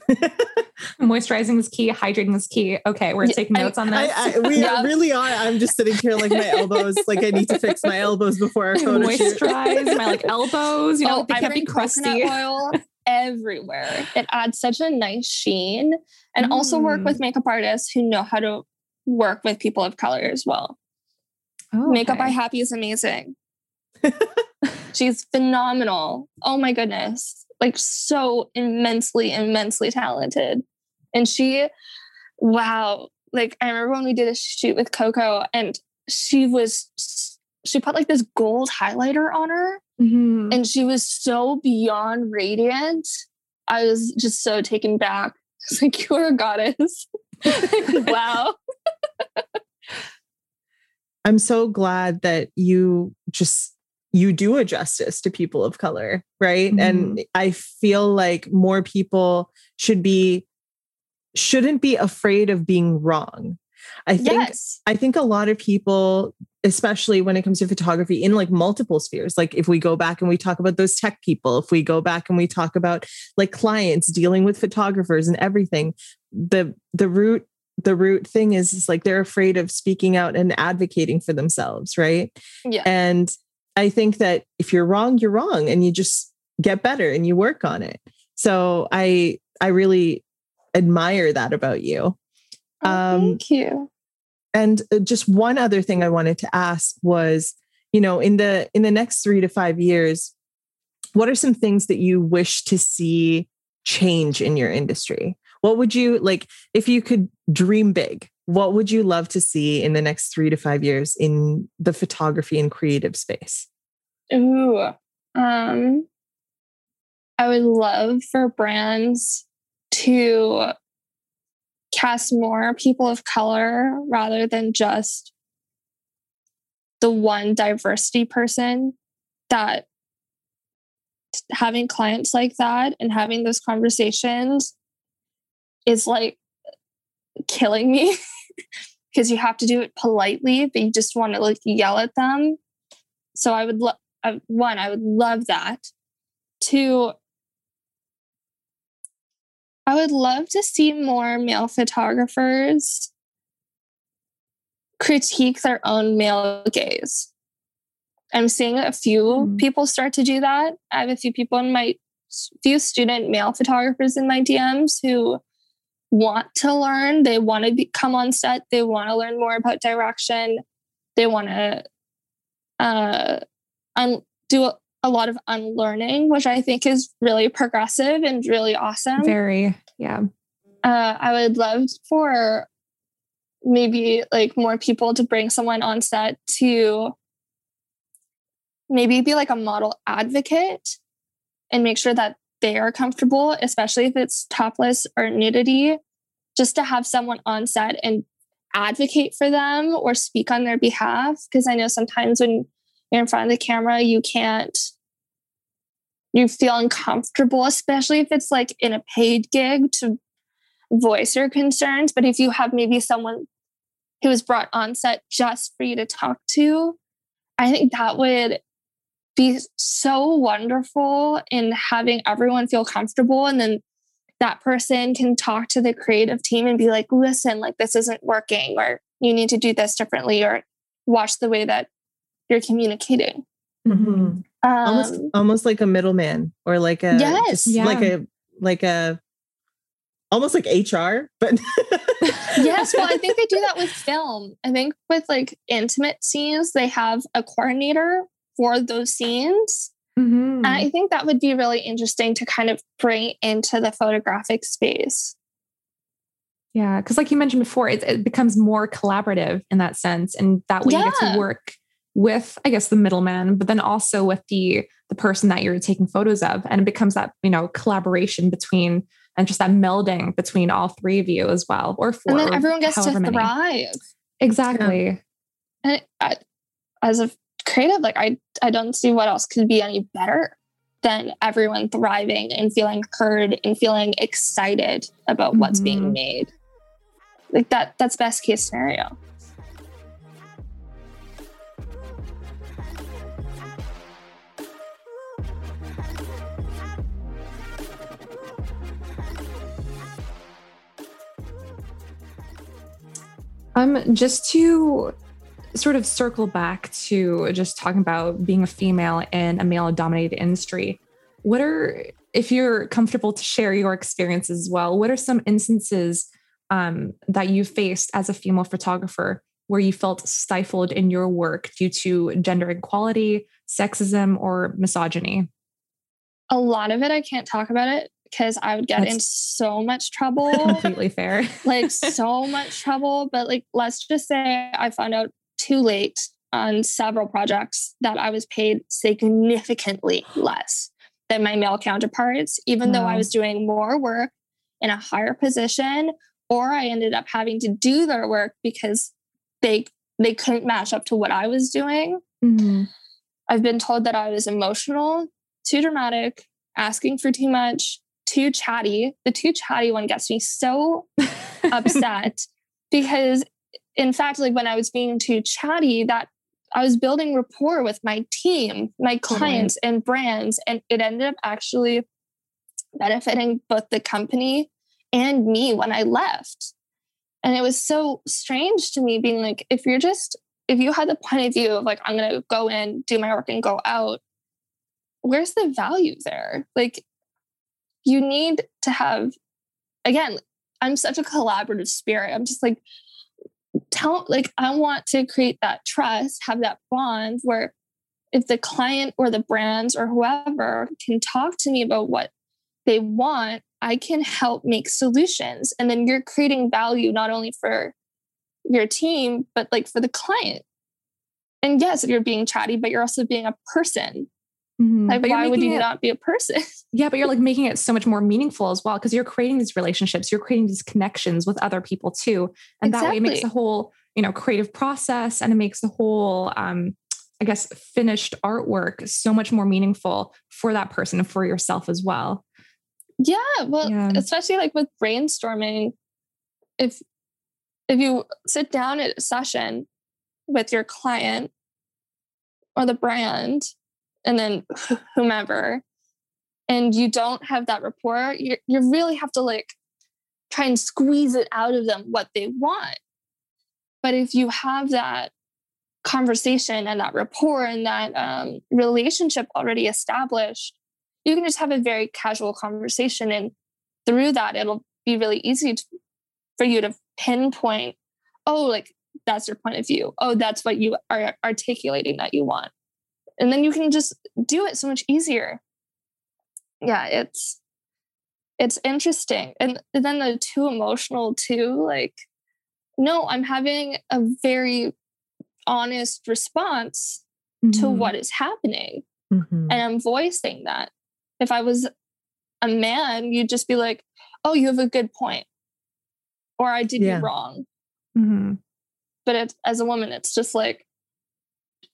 *laughs* Moisturizing is key. Hydrating is key. Okay, we're taking notes on this. I, I, we *laughs* yeah. really are. I'm just sitting here like my elbows. Like I need to fix my elbows before our photo Moisturize my like elbows. You know, oh, they can't be crusty. Oil everywhere. It adds such a nice sheen, and mm. also work with mm. makeup artists who know how to work with people of color as well. Oh, okay. Makeup by Happy is amazing. *laughs* She's phenomenal. Oh my goodness like so immensely, immensely talented. And she, wow, like I remember when we did a shoot with Coco and she was, she put like this gold highlighter on her mm-hmm. and she was so beyond radiant. I was just so taken back. *laughs* It's like, you're a goddess. *laughs* wow. *laughs* I'm so glad that you just you do a justice to people of color, right? Mm-hmm. And I feel like more people should be shouldn't be afraid of being wrong. I think yes. I think a lot of people especially when it comes to photography in like multiple spheres like if we go back and we talk about those tech people if we go back and we talk about like clients dealing with photographers and everything the the root the root thing is, is like they're afraid of speaking out and advocating for themselves right yeah and I think that if you're wrong, you're wrong and you just get better and you work on it. So I I really admire that about you. Oh, um, thank you. And uh, just one other thing I wanted to ask was, you know, in the in the next 3 to 5 years, what are some things that you wish to see change in your industry? What would you like if you could dream big? What would you love to see in the next three to five years in the photography and creative space? Ooh, um, I would love for brands to cast more people of color rather than just the one diversity person that having clients like that and having those conversations is like killing me *laughs* because you have to do it politely, but you just want to like yell at them. So I would love one, I would love that. Two, I would love to see more male photographers critique their own male gaze. I'm seeing a few mm. people start to do that. I have a few people in my few student male photographers in my DMs who want to learn. They want to be, come on set. They want to learn more about direction. They want to uh, un- do a, a lot of unlearning, which I think is really progressive and really awesome. Very, yeah. Uh, I would love for maybe like more people to bring someone on set to maybe be like a model advocate and make sure that they are comfortable, especially if it's topless or nudity, just to have someone on set and advocate for them or speak on their behalf. Because I know sometimes when you're in front of the camera, you can't, you feel uncomfortable, especially if it's like in a paid gig to voice your concerns. But if you have maybe someone who was brought on set just for you to talk to, I think that would be so wonderful in having everyone feel comfortable and then that person can talk to the creative team and be like listen like this isn't working or you need to do this differently or watch the way that you're communicating mm-hmm. um, almost almost like a middleman or like a yes yeah. like a like a almost like hr but *laughs* yes well i think they do that with *laughs* film i think with like intimate scenes they have a coordinator for those scenes. Mm-hmm. And I think that would be really interesting to kind of bring into the photographic space. Yeah, because like you mentioned before, it, it, becomes more collaborative in that sense, and that way yeah. you get to work with, I guess, the middleman, but then also with the the person that you're taking photos of, and it becomes that you know collaboration between and just that melding between all three of you as well, or four. And then everyone gets to many. thrive. Exactly. Yeah. And I, as a creative like i i don't see what else could be any better than everyone thriving and feeling heard and feeling excited about what's mm-hmm. being made like that that's best case scenario Um, just to sort of circle back to just talking about being a female in a male dominated industry, what are, if you're comfortable to share your experiences as well, what are some instances um, that you faced as a female photographer where you felt stifled in your work due to gender inequality, sexism, or misogyny? A lot of it, I can't talk about it because I would get That's in so much trouble. *laughs* Completely fair. like *laughs* so much trouble. But like, let's just say I found out too late on several projects that I was paid significantly less than my male counterparts, even wow. though I was doing more work in a higher position, or I ended up having to do their work because they they couldn't match up to what I was doing. Mm-hmm. I've been told that I was emotional, too dramatic, asking for too much, too chatty. The too chatty one gets me so *laughs* upset because in fact, like when I was being too chatty, that I was building rapport with my team, my clients totally. and brands, and it ended up actually benefiting both the company and me when I left. And it was so strange to me being like, if you're just, if you had the point of view of like, I'm going to go in, do my work, and go out, where's the value there? Like, you need to have, again, I'm such a collaborative spirit. I'm just like, tell like I want to create that trust, have that bond where if the client or the brands or whoever can talk to me about what they want, I can help make solutions. And then you're creating value not only for your team, but like for the client. And yes, you're being chatty, but you're also being a person. Mm-hmm. Like, why would you it, not be a person? *laughs* Yeah, but you're like making it so much more meaningful as well because you're creating these relationships, you're creating these connections with other people too, and exactly. that way it makes the whole you know creative process and it makes the whole um, I guess finished artwork so much more meaningful for that person and for yourself as well. Yeah, well, yeah. especially like with brainstorming, if if you sit down at a session with your client or the brand and then whomever. And you don't have that rapport you, you really have to like try and squeeze it out of them what they want. But if you have that conversation and that rapport and that um, relationship already established you can just have a very casual conversation and through that it'll be really easy to, for you to pinpoint oh like that's your point of view. Oh that's what you are articulating that you want and then you can just do it so much easier yeah it's it's interesting and then the too emotional too like no i'm having a very honest response mm-hmm. to what is happening mm-hmm. and i'm voicing that if i was a man you'd just be like oh you have a good point or i did yeah. you wrong mm-hmm. but as a woman it's just like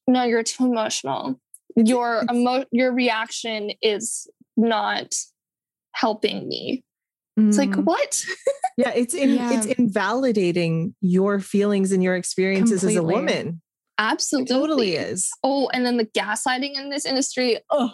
no you're too emotional your emo- your reaction is not helping me mm. it's like mm. what *laughs* yeah it's in, yeah. it's invalidating your feelings and your experiences Completely. as a woman absolutely it totally is oh and then the gaslighting in this industry oh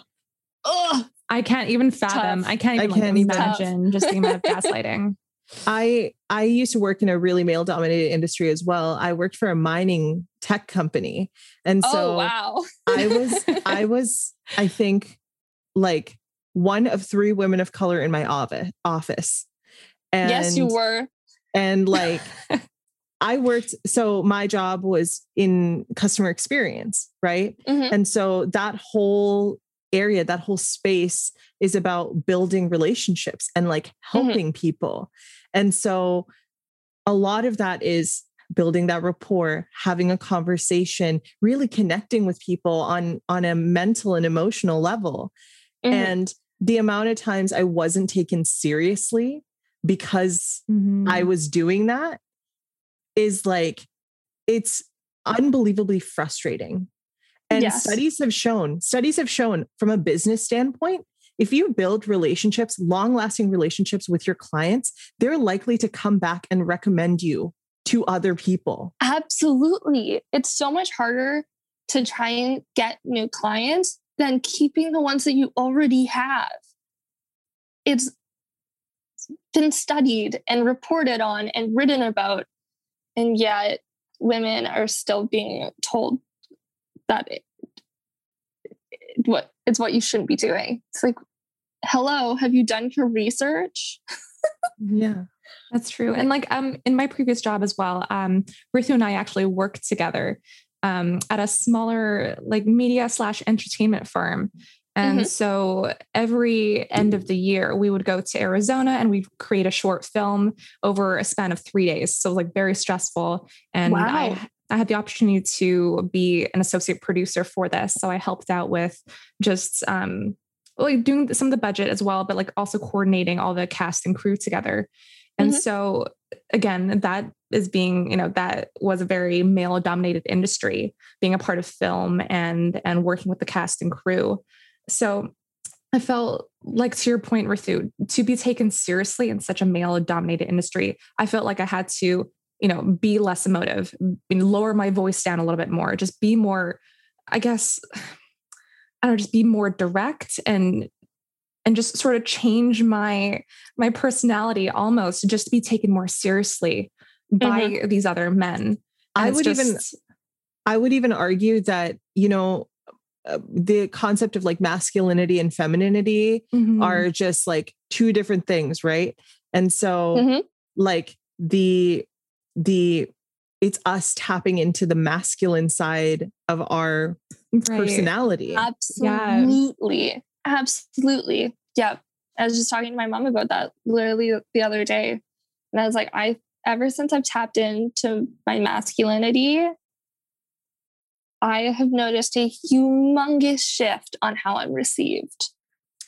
oh I can't even fathom. Tough. I can't even I can't like, imagine just the amount of gaslighting. *laughs* I I used to work in a really male dominated industry as well. I worked for a mining tech company. And oh, so oh, wow. I was *laughs* I was I think like one of three women of color in my office. And Yes, you were. And like *laughs* I worked so my job was in customer experience, right? Mm-hmm. And so that whole area, that whole space is about building relationships and like mm-hmm. helping mm-hmm. people. And so a lot of that is building that rapport, having a conversation, really connecting with people on on a mental and emotional level. Mm-hmm. And the amount of times I wasn't taken seriously because mm-hmm. I was doing that is like it's unbelievably frustrating and yes. studies have shown, studies have shown from a business standpoint, if you build relationships, long lasting relationships with your clients, they're likely to come back and recommend you to other people. Absolutely. It's so much harder to try and get new clients than keeping the ones that you already have. It's been studied and reported on and written about. And yet, women are still being told that it, what it's what you shouldn't be doing. It's like, hello, have you done your research? *laughs* yeah. That's true. And like um in my previous job as well, um Rithu and I actually worked together um at a smaller like media slash entertainment firm. And mm-hmm. so every end of the year, we would go to Arizona and we'd create a short film over a span of three days. So like very stressful. And wow. I I had the opportunity to be an associate producer for this. So I helped out with just um, like doing some of the budget as well, but like also coordinating all the cast and crew together. And mm-hmm. so again, that is being, you know, that was a very male dominated industry, being a part of film and and working with the cast and crew. So I felt like to your point, Rithu, to be taken seriously in such a male dominated industry, I felt like I had to you know, be less emotive, lower my voice down a little bit more, just be more, I guess, *sighs* I don't know, just be more direct and and just sort of change my my personality almost just to be taken more seriously by mm-hmm. these other men. And I would just, even I would even argue that, you know, uh, the concept of like masculinity and femininity mm-hmm. are just like two different things, right? And so mm-hmm. like the the it's us tapping into the masculine side of our right. personality. Absolutely. Yeah. Absolutely. Yeah. I was just talking to my mom about that literally the other day. And I was like, I ever since I've tapped into my masculinity, I have noticed a humongous shift on how I'm received.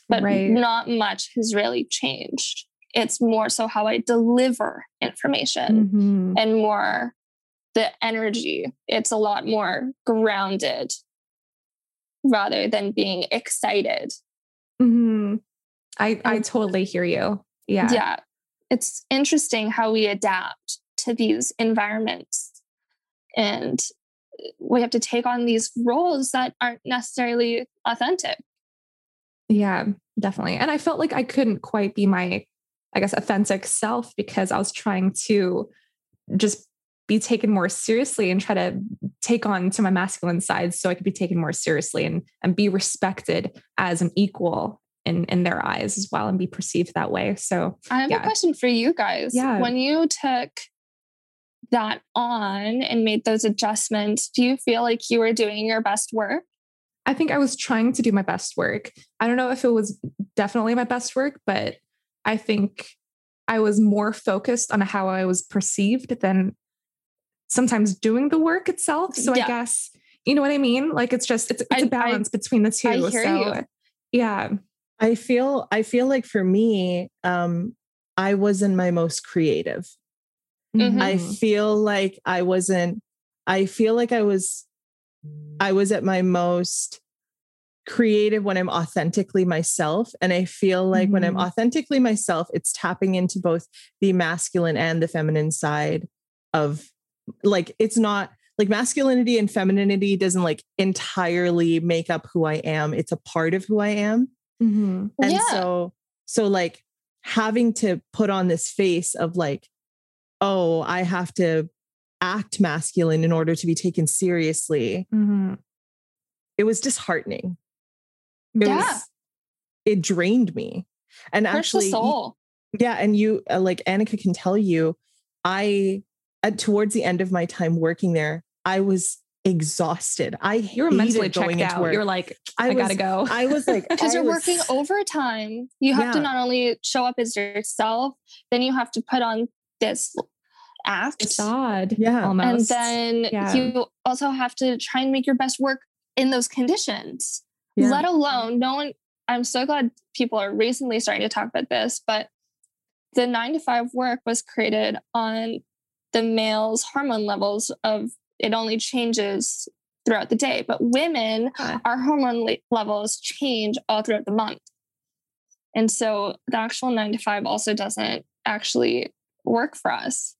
But right. not much has really changed. It's more so how I deliver information mm-hmm. and more the energy. It's a lot more grounded rather than being excited. Mm-hmm. I, I totally hear you. Yeah. Yeah. It's interesting how we adapt to these environments and we have to take on these roles that aren't necessarily authentic. Yeah, definitely. And I felt like I couldn't quite be my, I guess, authentic self because I was trying to just be taken more seriously and try to take on to my masculine side so I could be taken more seriously and and be respected as an equal in in their eyes as well and be perceived that way. So I have yeah. a question for you guys. Yeah. When you took that on and made those adjustments, do you feel like you were doing your best work? I think I was trying to do my best work. I don't know if it was definitely my best work, but I think I was more focused on how I was perceived than sometimes doing the work itself. So yeah. I guess you know what I mean. Like it's just it's, it's I, a balance I, between the two. I hear so you. yeah, I feel I feel like for me, um, I wasn't my most creative. Mm-hmm. I feel like I wasn't. I feel like I was. I was at my most creative when I'm authentically myself. And I feel like mm-hmm. when I'm mm-hmm. authentically myself, it's tapping into both the masculine and the feminine side of like it's not like masculinity and femininity doesn't like entirely make up who I am. It's a part of who I am. Mm-hmm. And yeah. so, so like having to put on this face of like, oh, I have to act masculine in order to be taken seriously. Mm-hmm. It was disheartening. It yeah. Was, it drained me. And Hurts actually, yeah. And you, uh, like Annika can tell you, I at, towards the end of my time working there, I was exhausted. I you were mentally going checked out. You're like, I, I was, gotta go. I was like, *laughs* because you're was, working overtime. You have yeah. to not only show up as yourself, then you have to put on this act. Facade. Yeah. Almost. And then yeah. you also have to try and make your best work in those conditions. Yeah. Let alone no one. I'm so glad people are recently starting to talk about this, but the nine to five work was created on the male's hormone levels of it only changes throughout the day but women our hormone le- levels change all throughout the month and so the actual 9 to 5 also doesn't actually work for us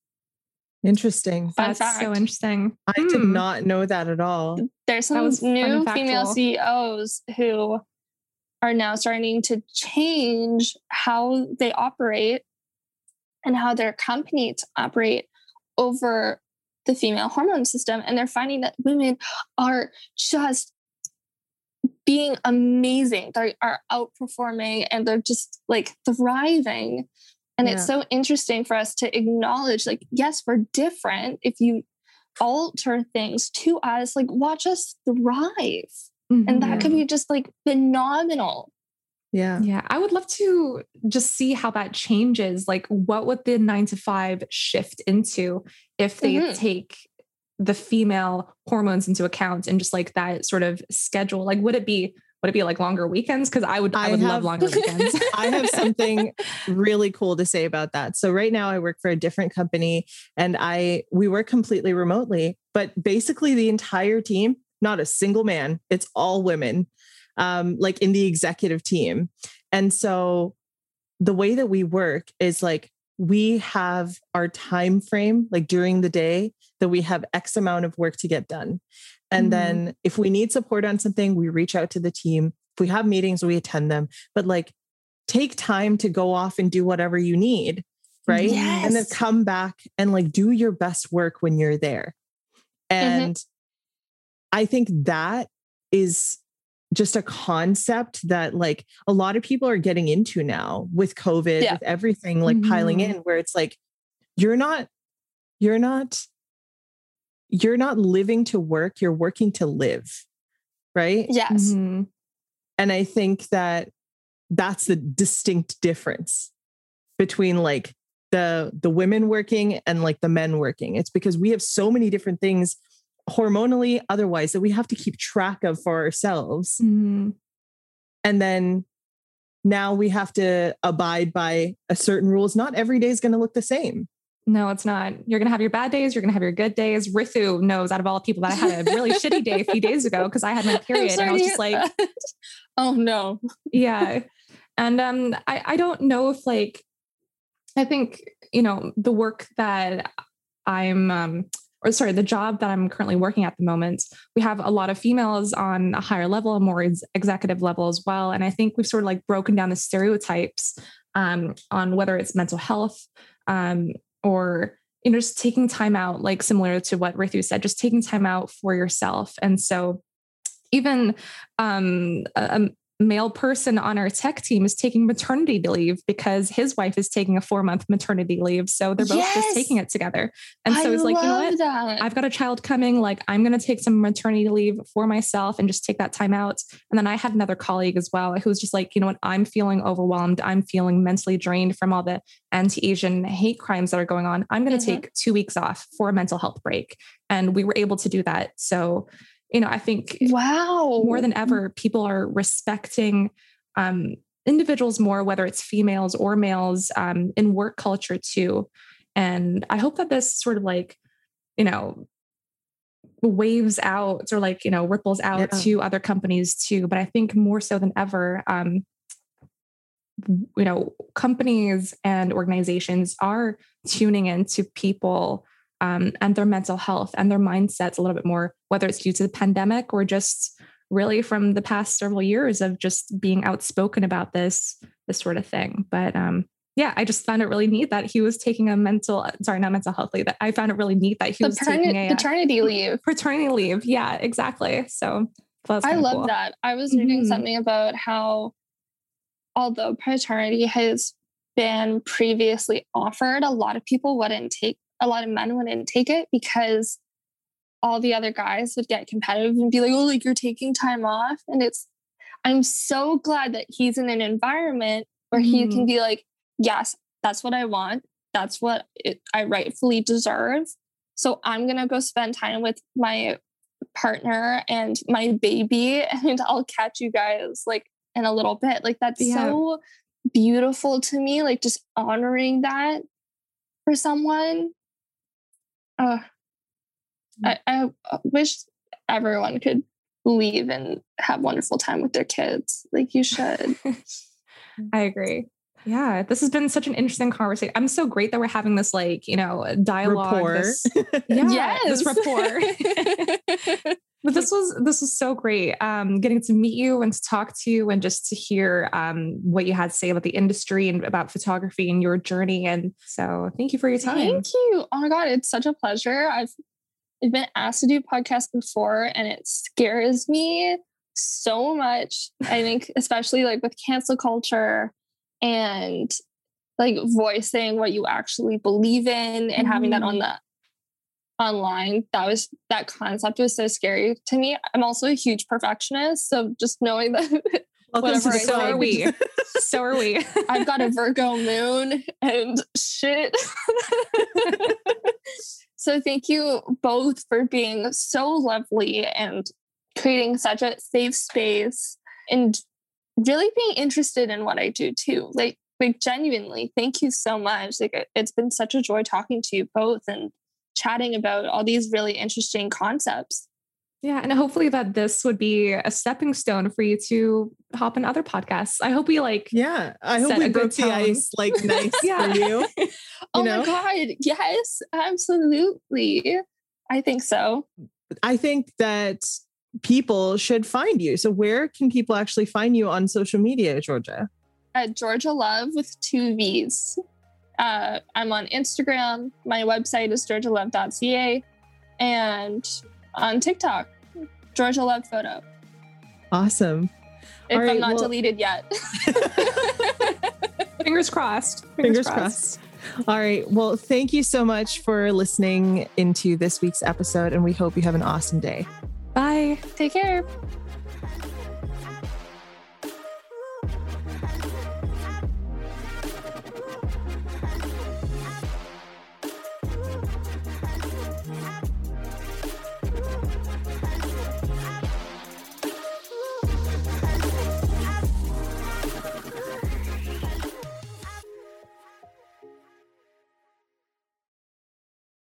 interesting Fun that's fact. so interesting i mm. did hmm. not know that at all there's some new female ceos who are now starting to change how they operate and how their companies operate over the female hormone system. And they're finding that women are just being amazing. They are outperforming and they're just like thriving. And yeah. it's so interesting for us to acknowledge, like, yes, we're different. If you alter things to us, like, watch us thrive. Mm-hmm. And that could be just like phenomenal. Yeah. Yeah. I would love to just see how that changes. Like, what would the nine to five shift into if they mm-hmm. take the female hormones into account and just like that sort of schedule? Like, would it be would it be like longer weekends? Because I would I, I would have, love longer weekends. *laughs* I have something really cool to say about that. So right now I work for a different company and I we work completely remotely, but basically the entire team, not a single man, it's all women um, like in the executive team. And so the way that we work is like we have our time frame like during the day that we have x amount of work to get done and mm-hmm. then if we need support on something we reach out to the team if we have meetings we attend them but like take time to go off and do whatever you need right yes. and then come back and like do your best work when you're there mm-hmm. and mm-hmm. i think that is just a concept that like a lot of people are getting into now with covid yeah. with everything like mm-hmm. piling in where it's like you're not you're not you're not living to work you're working to live right yes mm-hmm. and i think that that's the distinct difference between like the the women working and like the men working it's because we have so many different things hormonally, otherwise, that we have to keep track of for ourselves. Mm-hmm. And then now we have to abide by a certain rules. Not every day is going to look the same. No, it's not. You're going to have your bad days. You're going to have your good days. Ritu knows out of all people that I had a really *laughs* shitty day a few days ago because I had my period and I was just like, that. *laughs* oh no. Yeah. And um, I, I don't know if like, I think, you know, the work that I'm um, or sorry, the job that I'm currently working at the moment, we have a lot of females on a higher level, a more executive level as well. And I think we've sort of like broken down the stereotypes um, on whether it's mental health um, or you know just taking time out, like similar to what Ritu said, just taking time out for yourself. And so even um, a, male person on our tech team is taking maternity leave because his wife is taking a four month maternity leave. So they're both yes! just taking it together. And so I it's like, you know what? That. I've got a child coming. Like, I'm going to take some maternity leave for myself and just take that time out. And then I had another colleague as well who was just like, you know what? I'm feeling overwhelmed. I'm feeling mentally drained from all the anti Asian hate crimes that are going on. I'm going to mm-hmm. take two weeks off for a mental health break. And we were able to do that. So, you know, I think wow, more than ever, people are respecting um, individuals more, whether it's females or males um, in work culture too. And I hope that this sort of like, you know, waves out or like, you know, ripples out yeah. to other companies too. But I think more so than ever, um, you know, companies and organizations are tuning into people um, and their mental health and their mindsets a little bit more, whether it's due to the pandemic or just really from the past several years of just being outspoken about this this sort of thing. But um, yeah, I just found it really neat that he was taking a mental, sorry, not mental health leave. That I found it really neat that he the was taking a uh, paternity *laughs* leave. Paternity leave, yeah, exactly. So I love cool. that. I was reading mm-hmm. something about how, although paternity has been previously offered, a lot of people wouldn't take a lot of men wouldn't take it because all the other guys would get competitive and be like, oh, like you're taking time off. And it's, I'm so glad that he's in an environment where mm. he can mm-hmm. be like, yes, that's what I want. That's what it, I rightfully deserve. So I'm going to go spend time with my partner and my baby, *laughs* and I'll catch you guys like in a little bit. Like, that's yeah. so beautiful to me. Like, just honoring that for someone uh, I, I wish everyone could leave and have wonderful time with their kids. Like you *laughs* should. I agree. Yeah, this has been such an interesting conversation. I'm so great that we're having this like, you know, dialogue. Rapport. This, *laughs* yeah, yes. this rapport. *laughs* but this was this was so great. Um, getting to meet you and to talk to you and just to hear um, what you had to say about the industry and about photography and your journey. And so thank you for your time. Thank you. Oh my God, it's such a pleasure. I've I've been asked to do podcasts before and it scares me so much. I think, especially like with cancel culture and like voicing what you actually believe in and mm-hmm. having that on mm-hmm. the online that was that concept was so scary to me i'm also a huge perfectionist so just knowing *laughs* that whatever I *laughs* so are we so are we i've got a virgo moon and shit *laughs* so thank you both for being so lovely and creating such a safe space and really being interested in what I do too. Like, like genuinely, thank you so much. Like, it's been such a joy talking to you both and chatting about all these really interesting concepts. Yeah, and hopefully that this would be a stepping stone for you to hop in other podcasts. I hope we like Yeah, I hope we broke the ice like *laughs* nice yeah. for you. *laughs* you oh know? my god, yes, absolutely. I think so. I think that people should find you. So where can people actually find you on social media, Georgia? At Georgia Love with two V's. Uh, I'm on Instagram. My website is georgialove.ca. And on TikTok, Georgia Love Photo. Awesome. If right, I'm not well, deleted yet. *laughs* Fingers crossed. Fingers, Fingers crossed. crossed. All right. Well, thank you so much for listening into this week's episode, and we hope you have an awesome day. Bye. Take care.